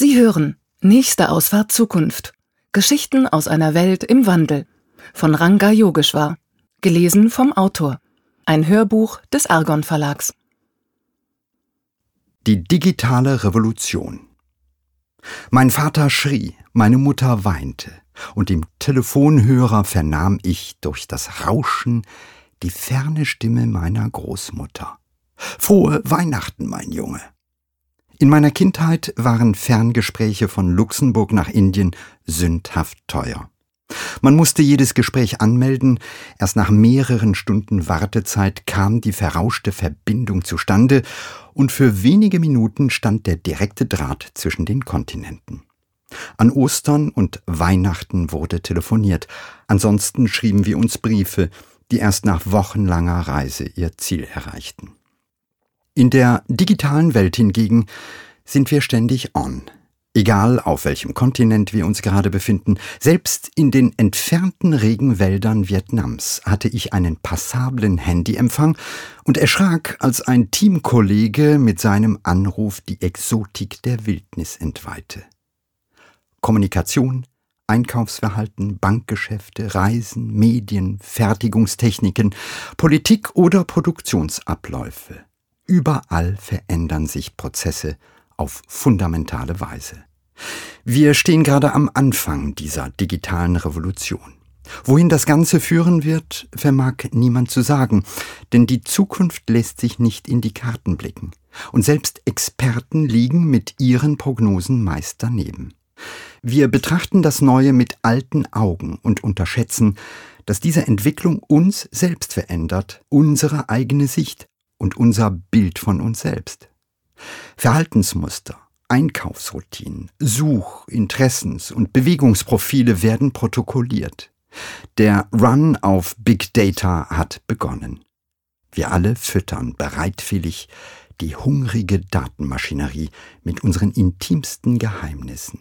Sie hören Nächste Ausfahrt Zukunft. Geschichten aus einer Welt im Wandel von Ranga Yogeshwar. Gelesen vom Autor. Ein Hörbuch des Argon Verlags. Die digitale Revolution. Mein Vater schrie, meine Mutter weinte, und im Telefonhörer vernahm ich durch das Rauschen die ferne Stimme meiner Großmutter. Frohe Weihnachten, mein Junge. In meiner Kindheit waren Ferngespräche von Luxemburg nach Indien sündhaft teuer. Man musste jedes Gespräch anmelden, erst nach mehreren Stunden Wartezeit kam die verrauschte Verbindung zustande, und für wenige Minuten stand der direkte Draht zwischen den Kontinenten. An Ostern und Weihnachten wurde telefoniert, ansonsten schrieben wir uns Briefe, die erst nach wochenlanger Reise ihr Ziel erreichten. In der digitalen Welt hingegen sind wir ständig on. Egal auf welchem Kontinent wir uns gerade befinden, selbst in den entfernten Regenwäldern Vietnams hatte ich einen passablen Handyempfang und erschrak, als ein Teamkollege mit seinem Anruf die Exotik der Wildnis entweihte. Kommunikation, Einkaufsverhalten, Bankgeschäfte, Reisen, Medien, Fertigungstechniken, Politik oder Produktionsabläufe. Überall verändern sich Prozesse auf fundamentale Weise. Wir stehen gerade am Anfang dieser digitalen Revolution. Wohin das Ganze führen wird, vermag niemand zu sagen, denn die Zukunft lässt sich nicht in die Karten blicken, und selbst Experten liegen mit ihren Prognosen meist daneben. Wir betrachten das Neue mit alten Augen und unterschätzen, dass diese Entwicklung uns selbst verändert, unsere eigene Sicht und unser Bild von uns selbst. Verhaltensmuster, Einkaufsroutinen, Such-, Interessens- und Bewegungsprofile werden protokolliert. Der Run auf Big Data hat begonnen. Wir alle füttern bereitwillig die hungrige Datenmaschinerie mit unseren intimsten Geheimnissen.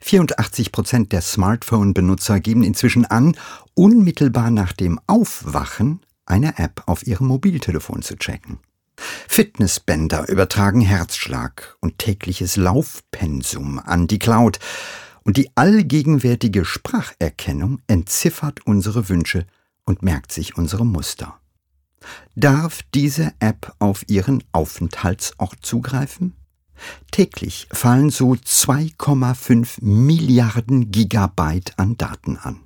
84 Prozent der Smartphone-Benutzer geben inzwischen an, unmittelbar nach dem Aufwachen eine App auf ihrem Mobiltelefon zu checken. Fitnessbänder übertragen Herzschlag und tägliches Laufpensum an die Cloud, und die allgegenwärtige Spracherkennung entziffert unsere Wünsche und merkt sich unsere Muster. Darf diese App auf Ihren Aufenthaltsort zugreifen? Täglich fallen so 2,5 Milliarden Gigabyte an Daten an.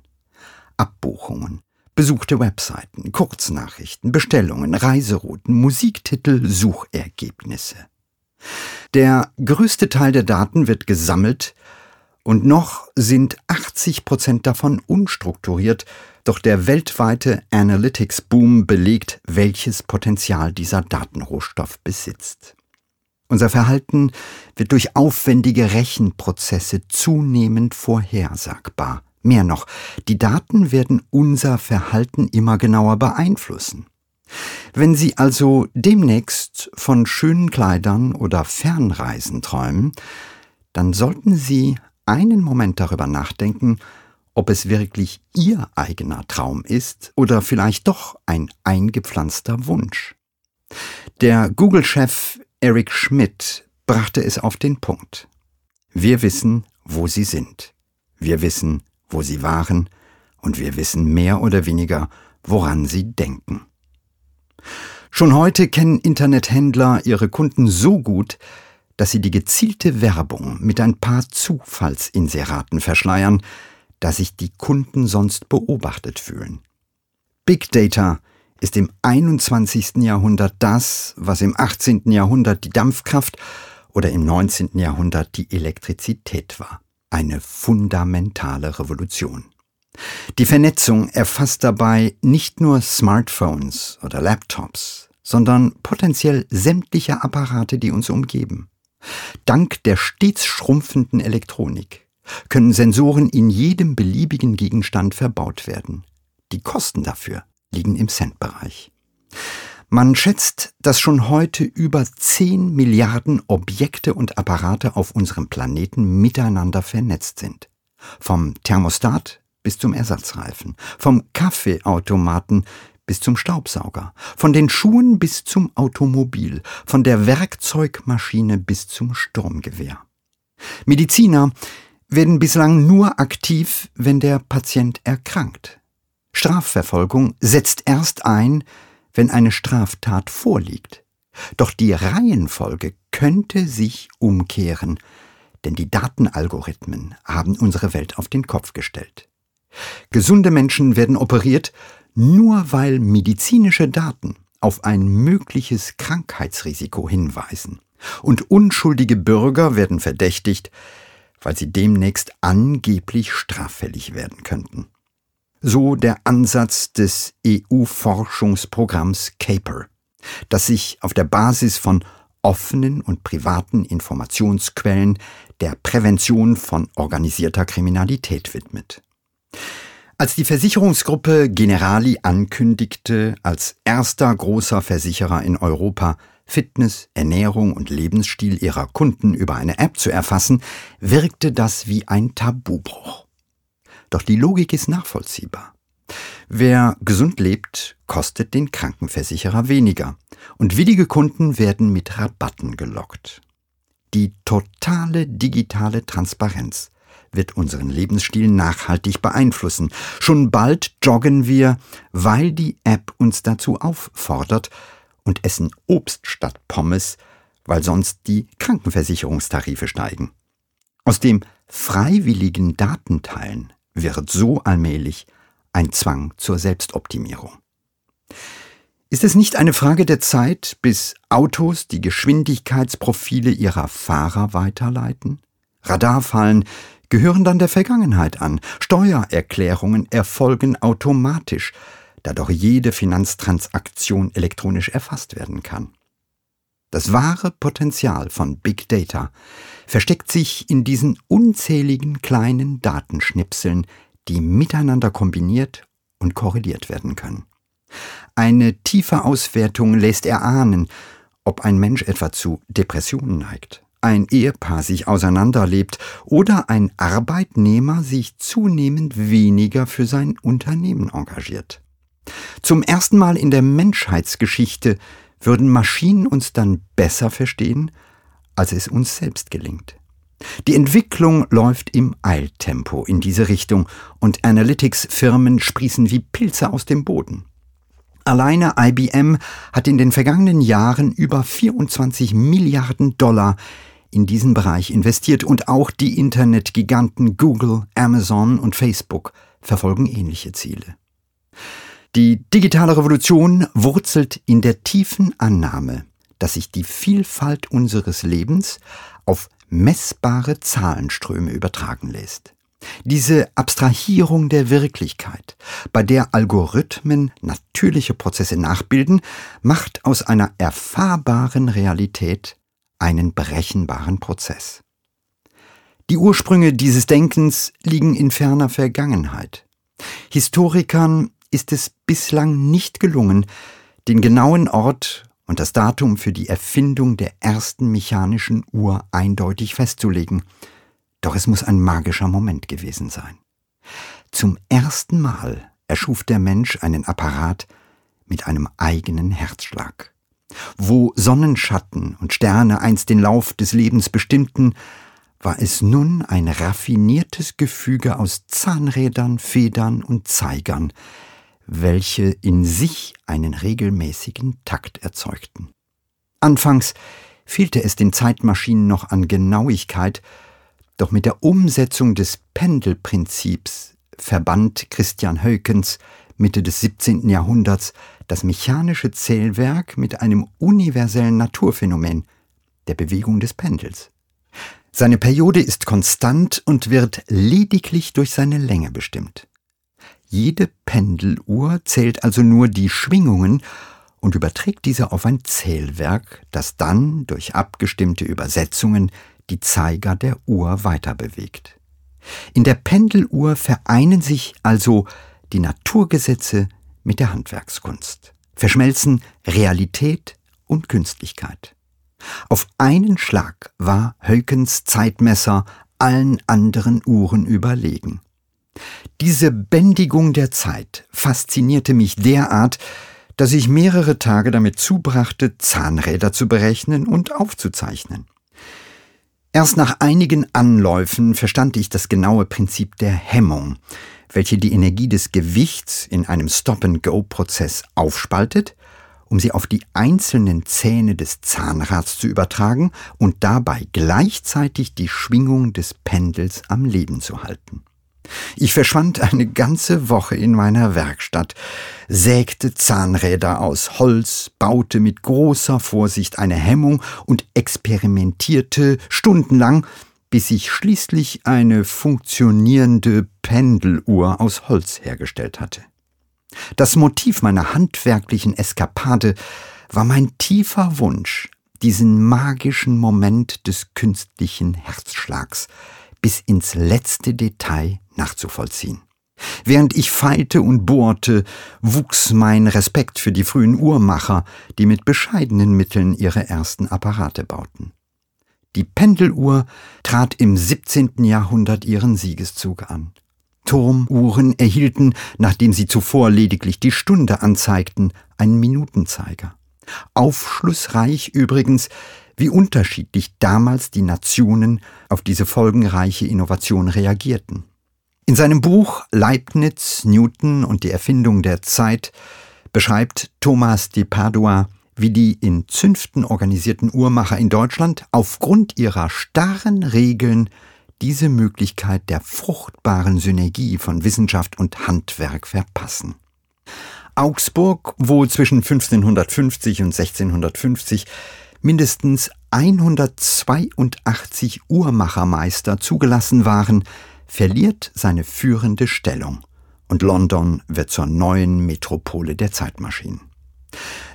Abbuchungen, besuchte Webseiten, Kurznachrichten, Bestellungen, Reiserouten, Musiktitel, Suchergebnisse. Der größte Teil der Daten wird gesammelt und noch sind 80 Prozent davon unstrukturiert, doch der weltweite Analytics-Boom belegt, welches Potenzial dieser Datenrohstoff besitzt. Unser Verhalten wird durch aufwendige Rechenprozesse zunehmend vorhersagbar. Mehr noch, die Daten werden unser Verhalten immer genauer beeinflussen. Wenn Sie also demnächst von schönen Kleidern oder Fernreisen träumen, dann sollten Sie einen Moment darüber nachdenken, ob es wirklich Ihr eigener Traum ist oder vielleicht doch ein eingepflanzter Wunsch. Der Google-Chef Eric Schmidt brachte es auf den Punkt. Wir wissen, wo Sie sind. Wir wissen, wo sie waren, und wir wissen mehr oder weniger, woran sie denken. Schon heute kennen Internethändler ihre Kunden so gut, dass sie die gezielte Werbung mit ein paar Zufallsinseraten verschleiern, da sich die Kunden sonst beobachtet fühlen. Big Data ist im 21. Jahrhundert das, was im 18. Jahrhundert die Dampfkraft oder im 19. Jahrhundert die Elektrizität war eine fundamentale Revolution. Die Vernetzung erfasst dabei nicht nur Smartphones oder Laptops, sondern potenziell sämtliche Apparate, die uns umgeben. Dank der stets schrumpfenden Elektronik können Sensoren in jedem beliebigen Gegenstand verbaut werden. Die Kosten dafür liegen im Centbereich. Man schätzt, dass schon heute über 10 Milliarden Objekte und Apparate auf unserem Planeten miteinander vernetzt sind. Vom Thermostat bis zum Ersatzreifen, vom Kaffeeautomaten bis zum Staubsauger, von den Schuhen bis zum Automobil, von der Werkzeugmaschine bis zum Sturmgewehr. Mediziner werden bislang nur aktiv, wenn der Patient erkrankt. Strafverfolgung setzt erst ein, wenn eine Straftat vorliegt. Doch die Reihenfolge könnte sich umkehren, denn die Datenalgorithmen haben unsere Welt auf den Kopf gestellt. Gesunde Menschen werden operiert, nur weil medizinische Daten auf ein mögliches Krankheitsrisiko hinweisen. Und unschuldige Bürger werden verdächtigt, weil sie demnächst angeblich straffällig werden könnten. So der Ansatz des EU-Forschungsprogramms CAPER, das sich auf der Basis von offenen und privaten Informationsquellen der Prävention von organisierter Kriminalität widmet. Als die Versicherungsgruppe Generali ankündigte, als erster großer Versicherer in Europa Fitness, Ernährung und Lebensstil ihrer Kunden über eine App zu erfassen, wirkte das wie ein Tabubruch. Doch die Logik ist nachvollziehbar. Wer gesund lebt, kostet den Krankenversicherer weniger und willige Kunden werden mit Rabatten gelockt. Die totale digitale Transparenz wird unseren Lebensstil nachhaltig beeinflussen. Schon bald joggen wir, weil die App uns dazu auffordert, und essen Obst statt Pommes, weil sonst die Krankenversicherungstarife steigen. Aus dem freiwilligen Datenteilen wird so allmählich ein Zwang zur Selbstoptimierung. Ist es nicht eine Frage der Zeit, bis Autos die Geschwindigkeitsprofile ihrer Fahrer weiterleiten? Radarfallen gehören dann der Vergangenheit an. Steuererklärungen erfolgen automatisch, da doch jede Finanztransaktion elektronisch erfasst werden kann. Das wahre Potenzial von Big Data versteckt sich in diesen unzähligen kleinen Datenschnipseln, die miteinander kombiniert und korreliert werden können. Eine tiefe Auswertung lässt erahnen, ob ein Mensch etwa zu Depressionen neigt, ein Ehepaar sich auseinanderlebt oder ein Arbeitnehmer sich zunehmend weniger für sein Unternehmen engagiert. Zum ersten Mal in der Menschheitsgeschichte würden Maschinen uns dann besser verstehen, als es uns selbst gelingt. Die Entwicklung läuft im Eiltempo in diese Richtung und Analytics-Firmen sprießen wie Pilze aus dem Boden. Alleine IBM hat in den vergangenen Jahren über 24 Milliarden Dollar in diesen Bereich investiert und auch die Internetgiganten Google, Amazon und Facebook verfolgen ähnliche Ziele. Die digitale Revolution wurzelt in der tiefen Annahme, dass sich die Vielfalt unseres Lebens auf messbare Zahlenströme übertragen lässt. Diese Abstrahierung der Wirklichkeit, bei der Algorithmen natürliche Prozesse nachbilden, macht aus einer erfahrbaren Realität einen berechenbaren Prozess. Die Ursprünge dieses Denkens liegen in ferner Vergangenheit. Historikern ist es bislang nicht gelungen, den genauen Ort und das Datum für die Erfindung der ersten mechanischen Uhr eindeutig festzulegen. Doch es muss ein magischer Moment gewesen sein. Zum ersten Mal erschuf der Mensch einen Apparat mit einem eigenen Herzschlag. Wo Sonnenschatten und Sterne einst den Lauf des Lebens bestimmten, war es nun ein raffiniertes Gefüge aus Zahnrädern, Federn und Zeigern, welche in sich einen regelmäßigen Takt erzeugten. Anfangs fehlte es den Zeitmaschinen noch an Genauigkeit, doch mit der Umsetzung des Pendelprinzips verband Christian Heukens Mitte des 17. Jahrhunderts das mechanische Zählwerk mit einem universellen Naturphänomen, der Bewegung des Pendels. Seine Periode ist konstant und wird lediglich durch seine Länge bestimmt. Jede Pendeluhr zählt also nur die Schwingungen und überträgt diese auf ein Zählwerk, das dann durch abgestimmte Übersetzungen die Zeiger der Uhr weiterbewegt. In der Pendeluhr vereinen sich also die Naturgesetze mit der Handwerkskunst, verschmelzen Realität und Künstlichkeit. Auf einen Schlag war Höckens Zeitmesser allen anderen Uhren überlegen. Diese Bändigung der Zeit faszinierte mich derart, dass ich mehrere Tage damit zubrachte, Zahnräder zu berechnen und aufzuzeichnen. Erst nach einigen Anläufen verstand ich das genaue Prinzip der Hemmung, welche die Energie des Gewichts in einem Stop-and-Go-Prozess aufspaltet, um sie auf die einzelnen Zähne des Zahnrads zu übertragen und dabei gleichzeitig die Schwingung des Pendels am Leben zu halten. Ich verschwand eine ganze Woche in meiner Werkstatt, sägte Zahnräder aus Holz, baute mit großer Vorsicht eine Hemmung und experimentierte stundenlang, bis ich schließlich eine funktionierende Pendeluhr aus Holz hergestellt hatte. Das Motiv meiner handwerklichen Eskapade war mein tiefer Wunsch, diesen magischen Moment des künstlichen Herzschlags bis ins letzte Detail nachzuvollziehen. Während ich feilte und bohrte, wuchs mein Respekt für die frühen Uhrmacher, die mit bescheidenen Mitteln ihre ersten Apparate bauten. Die Pendeluhr trat im 17. Jahrhundert ihren Siegeszug an. Turmuhren erhielten, nachdem sie zuvor lediglich die Stunde anzeigten, einen Minutenzeiger. Aufschlussreich übrigens, wie unterschiedlich damals die Nationen auf diese folgenreiche Innovation reagierten. In seinem Buch Leibniz, Newton und die Erfindung der Zeit beschreibt Thomas de Padua, wie die in Zünften organisierten Uhrmacher in Deutschland aufgrund ihrer starren Regeln diese Möglichkeit der fruchtbaren Synergie von Wissenschaft und Handwerk verpassen. Augsburg, wo zwischen 1550 und 1650 mindestens 182 Uhrmachermeister zugelassen waren, verliert seine führende Stellung und London wird zur neuen Metropole der Zeitmaschinen.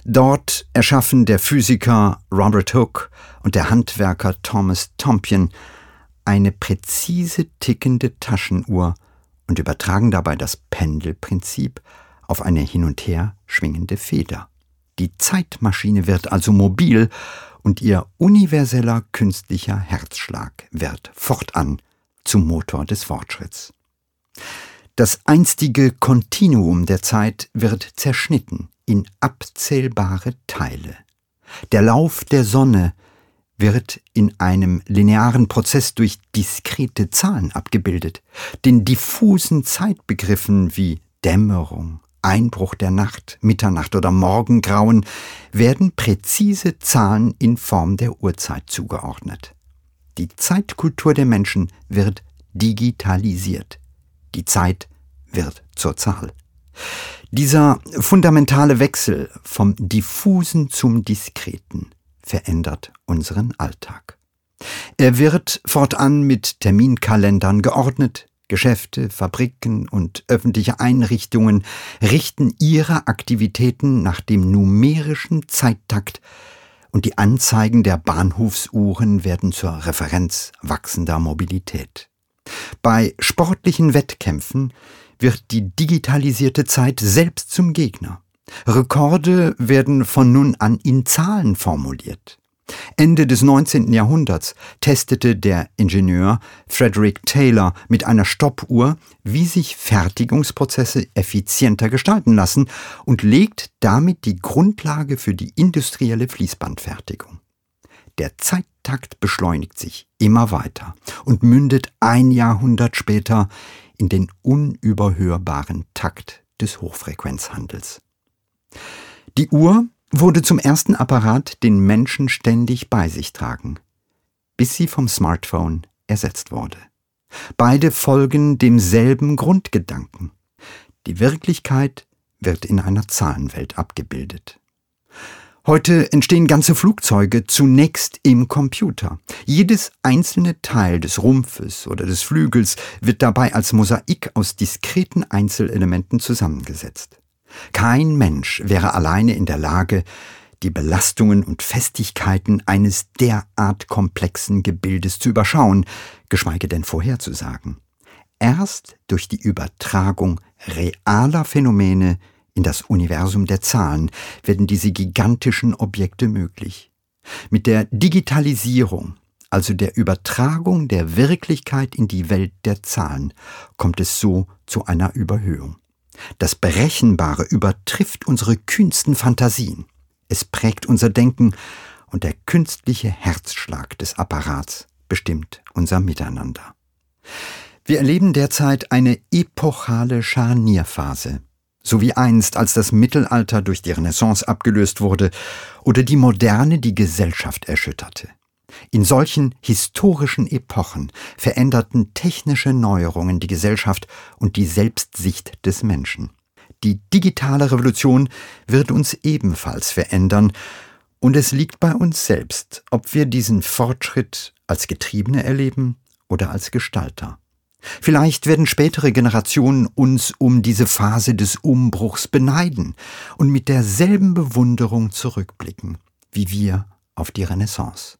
Dort erschaffen der Physiker Robert Hooke und der Handwerker Thomas Tompion eine präzise tickende Taschenuhr und übertragen dabei das Pendelprinzip auf eine hin und her schwingende Feder. Die Zeitmaschine wird also mobil und ihr universeller künstlicher Herzschlag wird fortan zum Motor des Fortschritts. Das einstige Kontinuum der Zeit wird zerschnitten in abzählbare Teile. Der Lauf der Sonne wird in einem linearen Prozess durch diskrete Zahlen abgebildet. Den diffusen Zeitbegriffen wie Dämmerung, Einbruch der Nacht, Mitternacht oder Morgengrauen werden präzise Zahlen in Form der Uhrzeit zugeordnet. Die Zeitkultur der Menschen wird digitalisiert. Die Zeit wird zur Zahl. Dieser fundamentale Wechsel vom diffusen zum diskreten verändert unseren Alltag. Er wird fortan mit Terminkalendern geordnet, Geschäfte, Fabriken und öffentliche Einrichtungen richten ihre Aktivitäten nach dem numerischen Zeittakt und die Anzeigen der Bahnhofsuhren werden zur Referenz wachsender Mobilität. Bei sportlichen Wettkämpfen wird die digitalisierte Zeit selbst zum Gegner. Rekorde werden von nun an in Zahlen formuliert. Ende des 19. Jahrhunderts testete der Ingenieur Frederick Taylor mit einer Stoppuhr, wie sich Fertigungsprozesse effizienter gestalten lassen und legt damit die Grundlage für die industrielle Fließbandfertigung. Der Zeittakt beschleunigt sich immer weiter und mündet ein Jahrhundert später in den unüberhörbaren Takt des Hochfrequenzhandels. Die Uhr wurde zum ersten Apparat, den Menschen ständig bei sich tragen, bis sie vom Smartphone ersetzt wurde. Beide folgen demselben Grundgedanken. Die Wirklichkeit wird in einer Zahlenwelt abgebildet. Heute entstehen ganze Flugzeuge zunächst im Computer. Jedes einzelne Teil des Rumpfes oder des Flügels wird dabei als Mosaik aus diskreten Einzelelementen zusammengesetzt. Kein Mensch wäre alleine in der Lage, die Belastungen und Festigkeiten eines derart komplexen Gebildes zu überschauen, geschweige denn vorherzusagen. Erst durch die Übertragung realer Phänomene in das Universum der Zahlen werden diese gigantischen Objekte möglich. Mit der Digitalisierung, also der Übertragung der Wirklichkeit in die Welt der Zahlen, kommt es so zu einer Überhöhung. Das Berechenbare übertrifft unsere kühnsten Fantasien. Es prägt unser Denken und der künstliche Herzschlag des Apparats bestimmt unser Miteinander. Wir erleben derzeit eine epochale Scharnierphase, so wie einst, als das Mittelalter durch die Renaissance abgelöst wurde oder die Moderne die Gesellschaft erschütterte. In solchen historischen Epochen veränderten technische Neuerungen die Gesellschaft und die Selbstsicht des Menschen. Die digitale Revolution wird uns ebenfalls verändern, und es liegt bei uns selbst, ob wir diesen Fortschritt als Getriebene erleben oder als Gestalter. Vielleicht werden spätere Generationen uns um diese Phase des Umbruchs beneiden und mit derselben Bewunderung zurückblicken, wie wir auf die Renaissance.